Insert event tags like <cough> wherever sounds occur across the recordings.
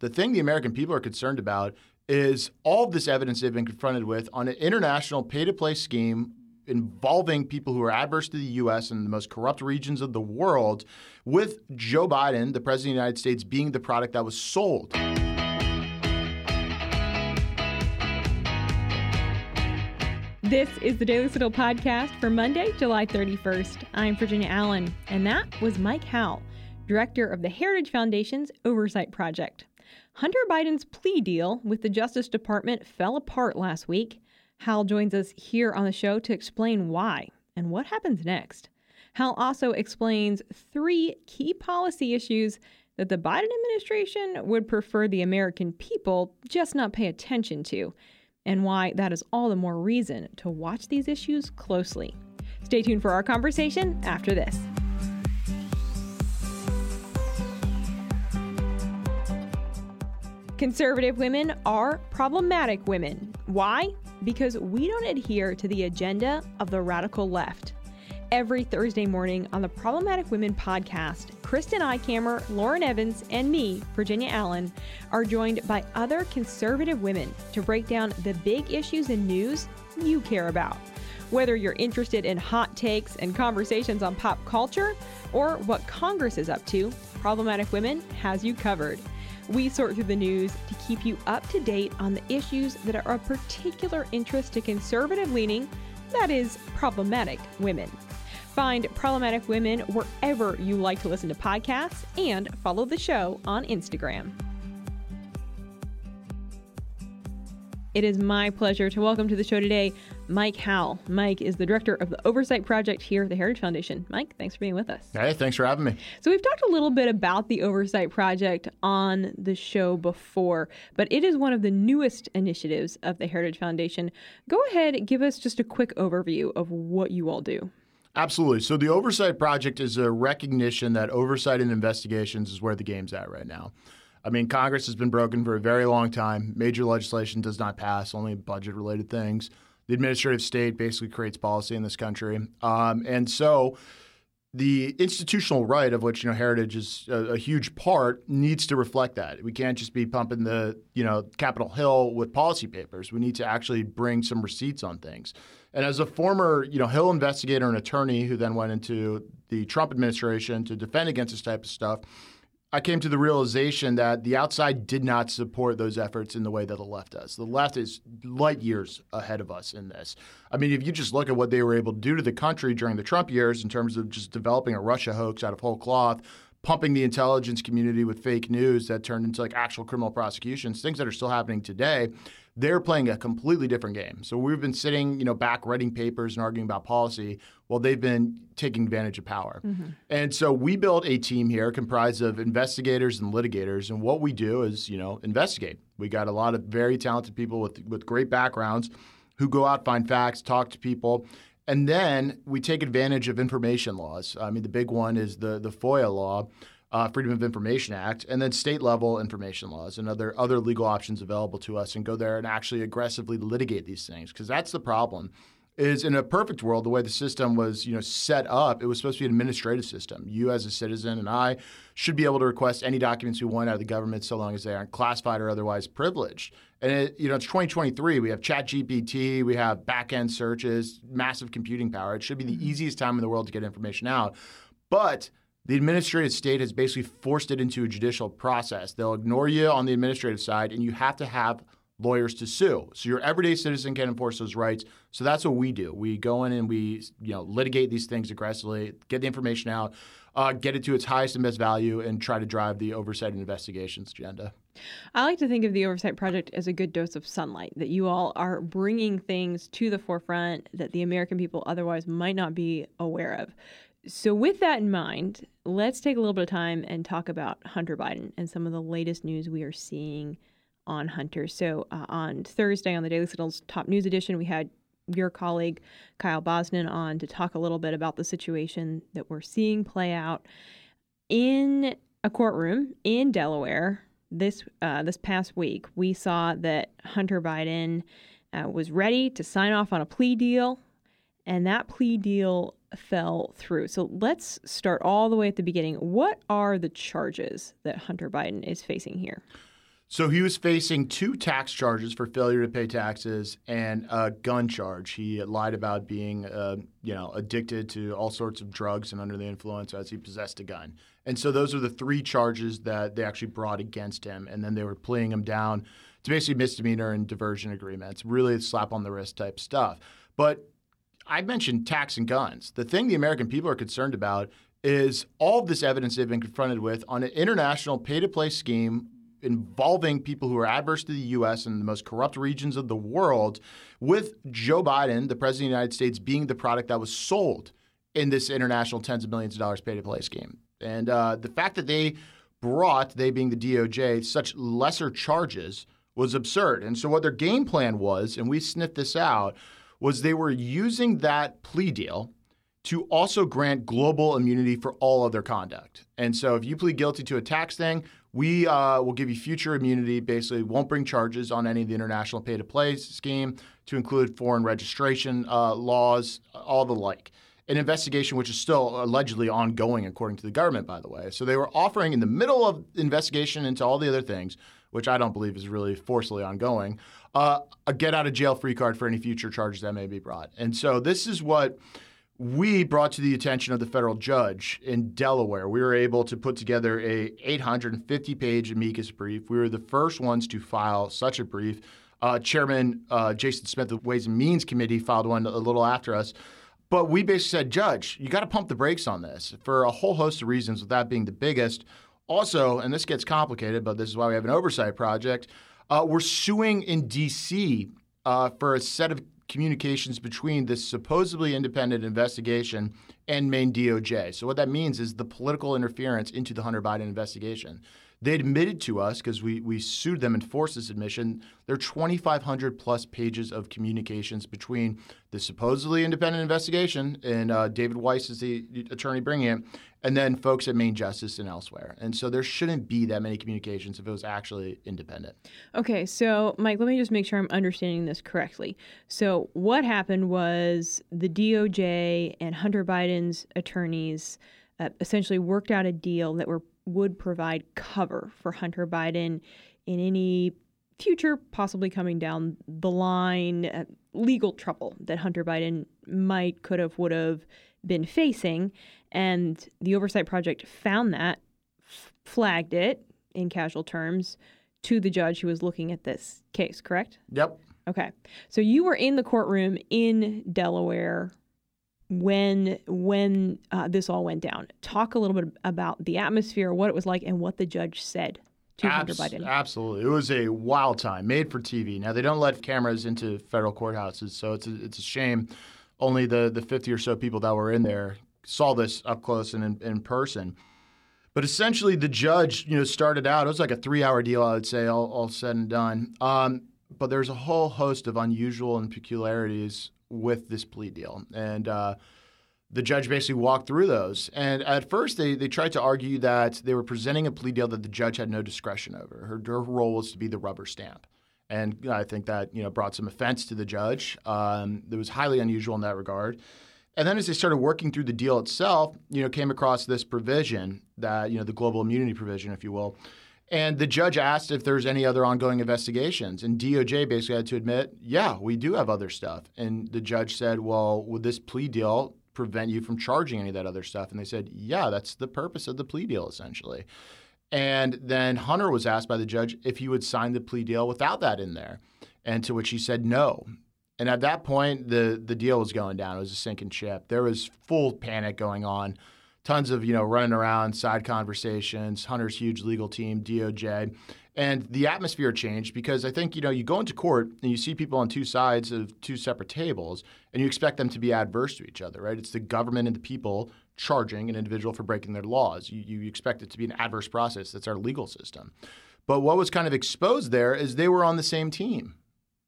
The thing the American people are concerned about is all this evidence they've been confronted with on an international pay to play scheme involving people who are adverse to the U.S. and the most corrupt regions of the world, with Joe Biden, the President of the United States, being the product that was sold. This is the Daily Signal podcast for Monday, July 31st. I'm Virginia Allen, and that was Mike Howell, director of the Heritage Foundation's Oversight Project. Hunter Biden's plea deal with the Justice Department fell apart last week. Howell joins us here on the show to explain why and what happens next. Howell also explains three key policy issues that the Biden administration would prefer the American people just not pay attention to and why that is all the more reason to watch these issues closely. Stay tuned for our conversation after this. Conservative women are problematic women. Why? Because we don't adhere to the agenda of the radical left. Every Thursday morning on the Problematic Women podcast, Kristen Eichamer, Lauren Evans, and me, Virginia Allen, are joined by other conservative women to break down the big issues and news you care about. Whether you're interested in hot takes and conversations on pop culture or what Congress is up to, Problematic Women has you covered. We sort through the news to keep you up to date on the issues that are of particular interest to conservative leaning, that is, problematic women. Find Problematic Women wherever you like to listen to podcasts and follow the show on Instagram. It is my pleasure to welcome to the show today Mike Howell. Mike is the director of the Oversight Project here at the Heritage Foundation. Mike, thanks for being with us. Hey, thanks for having me. So, we've talked a little bit about the Oversight Project on the show before, but it is one of the newest initiatives of the Heritage Foundation. Go ahead, give us just a quick overview of what you all do. Absolutely. So the Oversight Project is a recognition that oversight and investigations is where the game's at right now. I mean, Congress has been broken for a very long time. Major legislation does not pass, only budget related things. The administrative state basically creates policy in this country. Um, and so the institutional right of which you know heritage is a, a, huge part needs to reflect that we can't just be pumping the you know capitol hill with policy papers we need to actually bring some receipts on things and as a former you know hill investigator and attorney who then went into the trump administration to defend against this type of stuff I came to the realization that the outside did not support those efforts in the way that the left does. The left is light years ahead of us in this. I mean, if you just look at what they were able to do to the country during the Trump years in terms of just developing a Russia hoax out of whole cloth, pumping the intelligence community with fake news that turned into like actual criminal prosecutions, things that are still happening today, they're playing a completely different game. So we've been sitting, you know, back writing papers and arguing about policy while they've been taking advantage of power. Mm-hmm. And so we built a team here comprised of investigators and litigators. And what we do is, you know, investigate. We got a lot of very talented people with with great backgrounds who go out, find facts, talk to people. And then we take advantage of information laws. I mean, the big one is the the FOIA law, uh, Freedom of Information Act, and then state level information laws and other other legal options available to us, and go there and actually aggressively litigate these things because that's the problem. Is in a perfect world, the way the system was, you know, set up, it was supposed to be an administrative system. You, as a citizen, and I should be able to request any documents we want out of the government, so long as they aren't classified or otherwise privileged. And it, you know, it's 2023. We have ChatGPT, we have back-end searches, massive computing power. It should be the mm-hmm. easiest time in the world to get information out, but the administrative state has basically forced it into a judicial process. They'll ignore you on the administrative side, and you have to have lawyers to sue. So your everyday citizen can enforce those rights. So that's what we do. We go in and we you know litigate these things aggressively, get the information out, uh, get it to its highest and best value, and try to drive the oversight and investigations agenda. I like to think of the Oversight Project as a good dose of sunlight, that you all are bringing things to the forefront that the American people otherwise might not be aware of. So, with that in mind, let's take a little bit of time and talk about Hunter Biden and some of the latest news we are seeing on Hunter. So, uh, on Thursday on the Daily Signal's top news edition, we had your colleague Kyle Brosnan on to talk a little bit about the situation that we're seeing play out in a courtroom in Delaware this uh, this past week. We saw that Hunter Biden uh, was ready to sign off on a plea deal, and that plea deal fell through. So let's start all the way at the beginning. What are the charges that Hunter Biden is facing here? So he was facing two tax charges for failure to pay taxes and a gun charge. He lied about being, uh, you know, addicted to all sorts of drugs and under the influence as he possessed a gun. And so those are the three charges that they actually brought against him. And then they were pleading him down to basically misdemeanor and diversion agreements, really slap on the wrist type stuff. But I mentioned tax and guns. The thing the American people are concerned about is all of this evidence they've been confronted with on an international pay to play scheme involving people who are adverse to the U.S. and the most corrupt regions of the world, with Joe Biden, the president of the United States, being the product that was sold in this international tens of millions of dollars pay to play scheme. And uh, the fact that they brought, they being the DOJ, such lesser charges was absurd. And so what their game plan was, and we sniffed this out, was they were using that plea deal to also grant global immunity for all of their conduct. And so if you plead guilty to a tax thing, we uh, will give you future immunity, basically won't bring charges on any of the international pay to play scheme to include foreign registration uh, laws, all the like. An investigation which is still allegedly ongoing, according to the government, by the way. So they were offering in the middle of investigation into all the other things, which I don't believe is really forcefully ongoing, uh, a get out of jail free card for any future charges that may be brought. And so this is what we brought to the attention of the federal judge in Delaware. We were able to put together a 850 page amicus brief. We were the first ones to file such a brief. Uh, Chairman uh, Jason Smith the Ways and Means Committee filed one a little after us. But we basically said, Judge, you got to pump the brakes on this for a whole host of reasons, with that being the biggest. Also, and this gets complicated, but this is why we have an oversight project, uh, we're suing in D.C. Uh, for a set of communications between this supposedly independent investigation and Main DOJ. So, what that means is the political interference into the Hunter Biden investigation. They admitted to us, because we, we sued them and forced this admission, there are 2,500 plus pages of communications between the supposedly independent investigation, and uh, David Weiss is the attorney bringing it, and then folks at Main Justice and elsewhere. And so there shouldn't be that many communications if it was actually independent. Okay, so Mike, let me just make sure I'm understanding this correctly. So what happened was the DOJ and Hunter Biden's attorneys uh, essentially worked out a deal that were would provide cover for Hunter Biden in any future possibly coming down the line uh, legal trouble that Hunter Biden might, could have, would have been facing. And the Oversight Project found that, f- flagged it in casual terms to the judge who was looking at this case, correct? Yep. Okay. So you were in the courtroom in Delaware when when uh, this all went down. Talk a little bit about the atmosphere, what it was like, and what the judge said to Abs-. Absolutely, it was a wild time, made for TV. Now they don't let cameras into federal courthouses, so it's a, it's a shame. Only the the 50 or so people that were in there saw this up close and in, in person. But essentially, the judge, you know, started out. It was like a three-hour deal, I would say, all, all said and done. Um, but there's a whole host of unusual and peculiarities with this plea deal. And uh, the judge basically walked through those. And at first, they, they tried to argue that they were presenting a plea deal that the judge had no discretion over. Her, her role was to be the rubber stamp. And I think that you know brought some offense to the judge. Um, it was highly unusual in that regard. And then as they started working through the deal itself, you know, came across this provision that you know the global immunity provision, if you will, and the judge asked if there's any other ongoing investigations. And DOJ basically had to admit, yeah, we do have other stuff. And the judge said, well, would this plea deal prevent you from charging any of that other stuff? And they said, yeah, that's the purpose of the plea deal, essentially. And then Hunter was asked by the judge if he would sign the plea deal without that in there. And to which he said no. And at that point, the, the deal was going down. It was a sinking ship. There was full panic going on tons of you know running around, side conversations, Hunter's huge legal team, DOJ, and the atmosphere changed because I think you know you go into court and you see people on two sides of two separate tables, and you expect them to be adverse to each other, right? It's the government and the people charging an individual for breaking their laws. You, you expect it to be an adverse process. That's our legal system. But what was kind of exposed there is they were on the same team.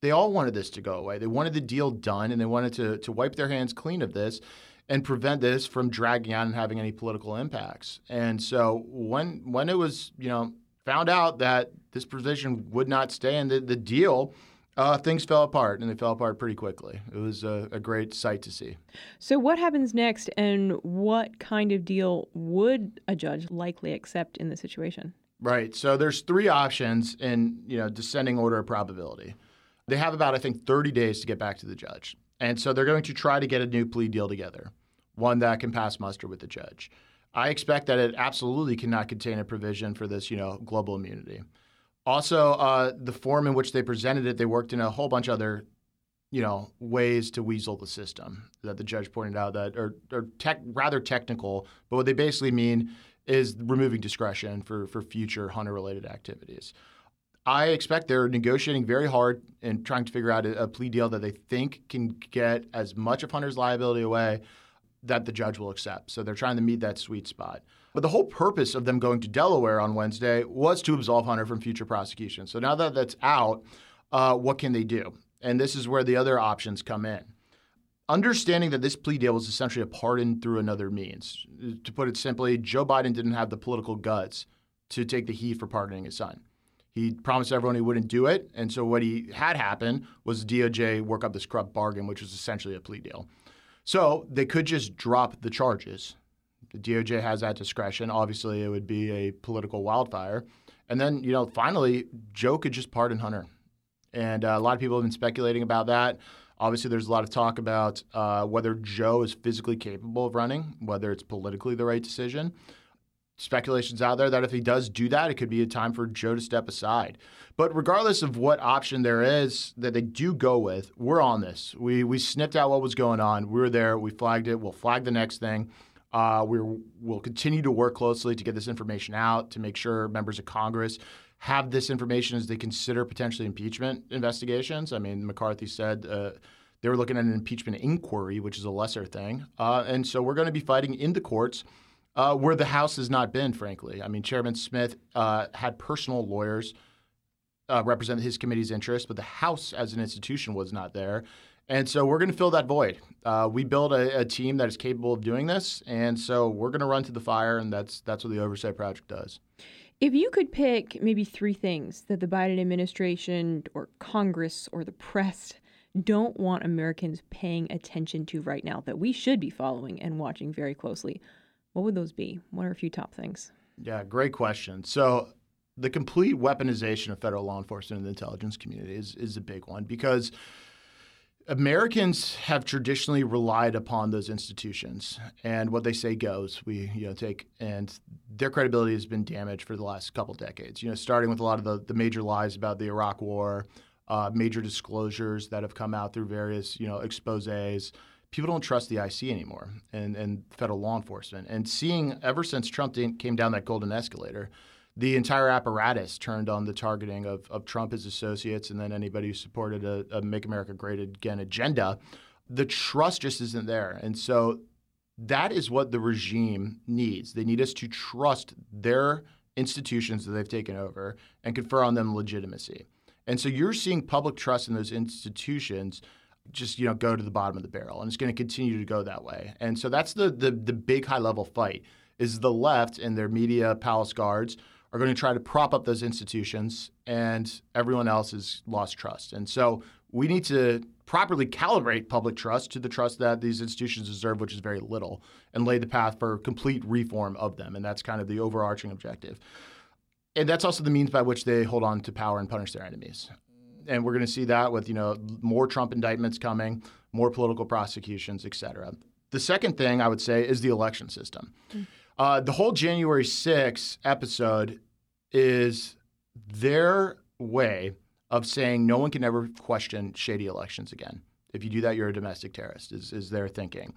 They all wanted this to go away. They wanted the deal done and they wanted to, to wipe their hands clean of this and prevent this from dragging on and having any political impacts. And so when when it was you know found out that this provision would not stay in the, the deal. Uh, things fell apart, and they fell apart pretty quickly. It was a, a, great sight to see. So, what happens next, and what kind of deal would a judge likely accept in this situation? Right. So there's three options in you know descending order of probability. They have about I think 30 days to get back to the judge, and so they're going to try to get a new plea deal together, one that can pass muster with the judge. I expect that it absolutely cannot contain a provision for this you know global immunity. Also, uh, the form in which they presented it, they worked in a whole bunch of other you know ways to weasel the system that the judge pointed out that are, are tech, rather technical, but what they basically mean is removing discretion for, for future hunter related activities. I expect they're negotiating very hard and trying to figure out a, a, plea deal that they think can get as much of Hunter's liability away that the judge will accept. So they're trying to meet that sweet spot. But the whole purpose of them going to Delaware on Wednesday was to absolve Hunter from future prosecution. So now that that's out, uh, what can they do? And this is where the other options come in understanding that this plea deal was essentially a pardon through another means. To put it simply, Joe Biden didn't have the political guts to take the heat for pardoning his son. He promised everyone he wouldn't do it, and so what he had happen was DOJ work up this corrupt bargain, which was essentially a plea deal. So they could just drop the charges. The DOJ has that discretion. Obviously, it would be a political wildfire. And then, you know, finally, Joe could just pardon Hunter. And uh, a lot of people have been speculating about that. Obviously, there's a lot of talk about uh, whether Joe is physically capable of running, whether it's politically the right decision. Speculations out there that if he does do that, it could be a time for Joe to step aside. But regardless of what option there is that they do go with, we're on this. We we sniffed out what was going on. We were there. We flagged it. We'll flag the next thing. Uh, we will continue to work closely to get this information out to make sure members of Congress have this information as they consider potentially impeachment investigations. I mean, McCarthy said uh, they were looking at an impeachment inquiry, which is a lesser thing. Uh, and so we're going to be fighting in the courts uh, where the House has not been, frankly. I mean, Chairman Smith uh, had personal lawyers uh, represent his committee's interests, but the House as an institution was not there. And so we're going to fill that void. Uh, we build a, a, team that is capable of doing this, and so we're going to run to the fire, and that's that's what the oversight project does. If you could pick maybe three things that the Biden administration or Congress or the press don't want Americans paying attention to right now that we should be following and watching very closely, what would those be? What are a few top things? Yeah, great question. So, the complete weaponization of federal law enforcement and the intelligence community is, is a big one because Americans have traditionally relied upon those institutions, and what they say goes. We, you know, take and their credibility has been damaged for the last couple decades. You know, starting with a lot of the, the major lies about the Iraq War, uh, major disclosures that have come out through various, you know, exposés. People don't trust the IC anymore and, and federal law enforcement. And seeing ever since Trump came down that golden escalator, the entire apparatus turned on the targeting of, of Trump, his associates, and then anybody who supported a, a Make America Great Again agenda. The trust just isn't there. And so that is what the regime needs. They need us to trust their institutions that they've taken over and confer on them legitimacy. And so you're seeing public trust in those institutions just you know go to the bottom of the barrel and it's going to continue to go that way. And so that's the the, the big high level fight is the left and their media palace guards are going to try to prop up those institutions, and everyone else has lost trust. And so we need to properly calibrate public trust to the trust that these institutions deserve, which is very little, and lay the path for complete reform of them. And that's kind of the overarching objective. And that's also the means by which they hold on to power and punish their enemies. And we're going to see that with you know more Trump indictments coming, more political prosecutions, et cetera. The second thing I would say is the election system. Mm-hmm. Uh, the whole January 6 episode is their way of saying no one can ever question shady elections again. If you do that, you're a domestic terrorist, is, is their thinking.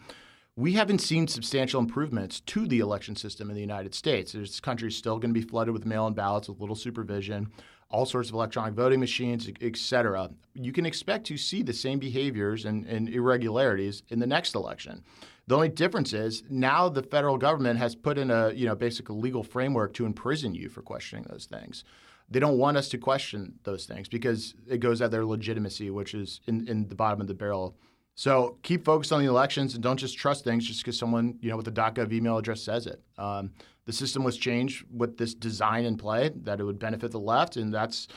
We haven't seen substantial improvements to the election system in the United States. This country is still going to be flooded with mail in ballots with little supervision, all sorts of electronic voting machines, et cetera. You can expect to see the same behaviors and, and irregularities in the next election. The only difference is now the federal government has put in a you know basic legal framework to imprison you for questioning those things. They don't want us to question those things because it goes at their legitimacy, which is in, in the bottom of the barrel. So keep focused on the elections and don't just trust things just because someone you know with a .gov email address says it. Um, the system was changed with this design in play that it would benefit the left, and that's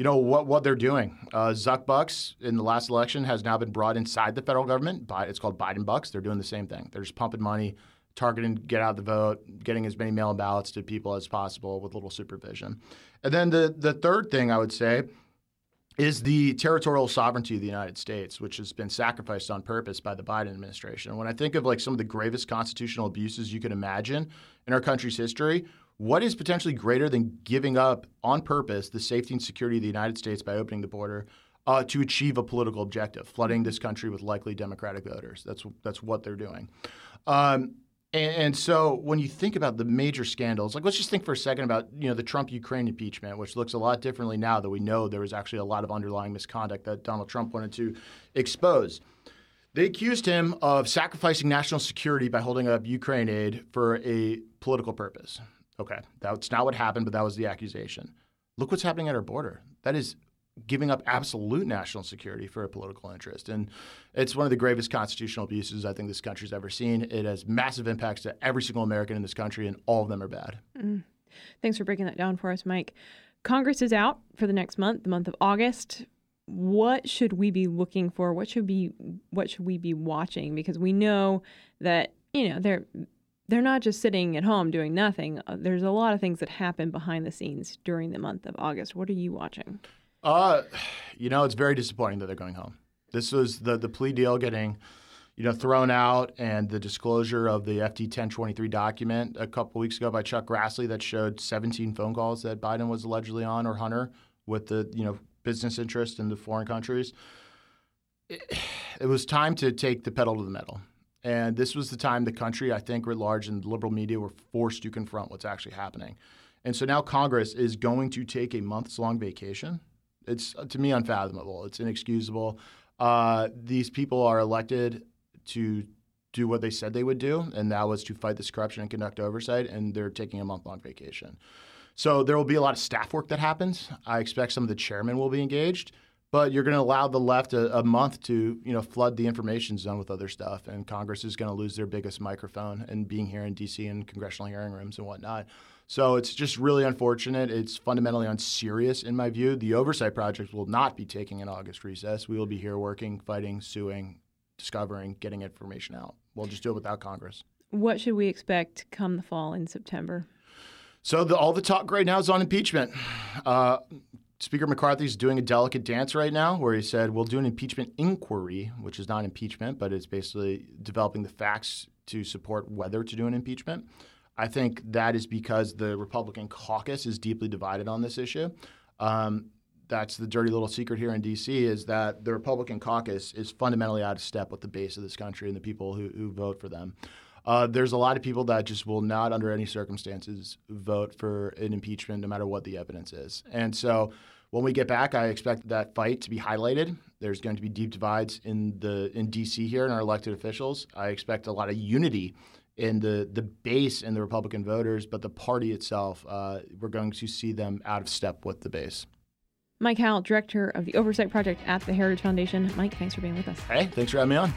you know what what they're doing. Uh, Zuck Bucks in the last election has now been brought inside the federal government. It's called Biden Bucks. They're doing the same thing. They're just pumping money targeting get out the vote, getting as many mail-in ballots to people as possible with little supervision. And then the the third thing I would say is the territorial sovereignty of the United States, which has been sacrificed on purpose by the Biden administration. When I think of like some of the gravest constitutional abuses you could imagine in our country's history, what is potentially greater than giving up on purpose the safety and security of the United States by opening the border uh, to achieve a political objective, flooding this country with likely Democratic voters? That's that's what they're doing. Um, and, and, so when you think about the major scandals, like let's just think for a second about you know the Trump Ukraine impeachment, which looks a lot differently now that we know there was actually a lot of underlying misconduct that Donald Trump wanted to expose. They accused him of sacrificing national security by holding up Ukraine aid for a political purpose. Okay, that's not what happened, but that was the accusation. Look what's happening at our border. That is giving up absolute national security for a political interest. And it's one of the gravest constitutional abuses I think this country's ever seen. It has massive impacts to every single American in this country, and all of them are bad. Mm. Thanks for breaking that down for us, Mike. Congress is out for the next month, the month of August. What should we be looking for? What should be what should we be watching? Because we know that you know they're they're not just sitting at home doing nothing. Uh, there's a lot of things that happen behind the scenes during the month of August. What are you watching? Uh, you know, it's very disappointing that they're going home. This was the the plea deal getting, you know, thrown out, and the disclosure of the FD 1023 document a couple weeks ago by Chuck Grassley that showed 17 phone calls that Biden was allegedly on or Hunter with the you know business interest in the foreign countries. It, <sighs> it was time to take the pedal to the metal. And this was the time the country, I think, writ large, and liberal media were forced to confront what's actually happening. And so now Congress is going to take a months long vacation it's to me unfathomable. It's inexcusable. Uh, these people are elected to do what they said they would do, and that was to fight this corruption and conduct oversight, and they're taking a month long vacation. So there will be a lot of staff work that happens. I expect some of the chairmen will be engaged, but you're going to allow the left a, a, month to you know flood the information zone with other stuff, and Congress is going to lose their biggest microphone and being here in D.C. and congressional hearing rooms and whatnot. So it's just really unfortunate. It's fundamentally unserious in my view. The oversight project will not be taking an August recess. We will be here working, fighting, suing, discovering, getting information out. We'll just do it without Congress. What should we expect come the fall in September? So the, all the talk right now is on impeachment. Uh, Speaker McCarthy is doing a delicate dance right now where he said, We'll do an impeachment inquiry, which is not impeachment, but it's basically developing the facts to support whether to do an impeachment. I think that is because the Republican caucus is deeply divided on this issue. Um, that's the dirty little secret here in D.C. is that the Republican caucus is fundamentally out of step with the base of this country and the people who, who vote for them. Uh, there's a lot of people that just will not, under any circumstances, vote for an impeachment, no matter what the evidence is. And so, when we get back, I expect that fight to be highlighted. There's going to be deep divides in the in D.C. here in our elected officials. I expect a lot of unity in the the base and the Republican voters, but the party itself, uh, we're going to see them out of step with the base. Mike Howell, director of the Oversight Project at the Heritage Foundation. Mike, thanks for being with us. Hey, thanks for having me on.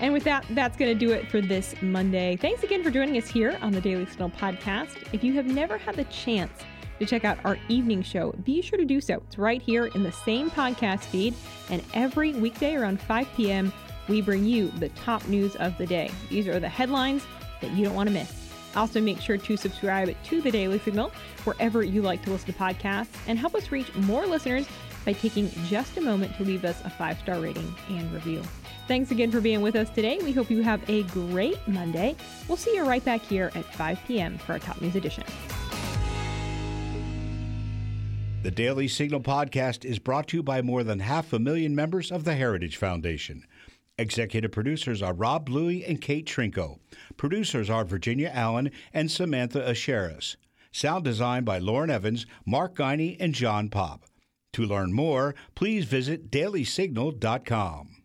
And with that, that's going to do it for this Monday. Thanks again for joining us here on the Daily Signal podcast. If you have never had the chance to check out our evening show, be sure to do so. It's right here in the same podcast feed, and every weekday around 5 p.m we bring you the top news of the day. These are the headlines that you don't want to miss. Also, make sure to subscribe to the Daily Signal wherever you like to listen to podcasts and help us reach more listeners by taking just a moment to leave us a five star rating and review. Thanks again for being with us today. We hope you have a great Monday. We'll see you right back here at 5 p.m. for our top news edition. The Daily Signal podcast is brought to you by more than half a million members of the Heritage Foundation. Executive producers are Rob Bluey and Kate Trinko. Producers are Virginia Allen and Samantha Aschieris. Sound design by Lauren Evans, Mark Guiney, and John Pop. To learn more, please visit dailysignal.com.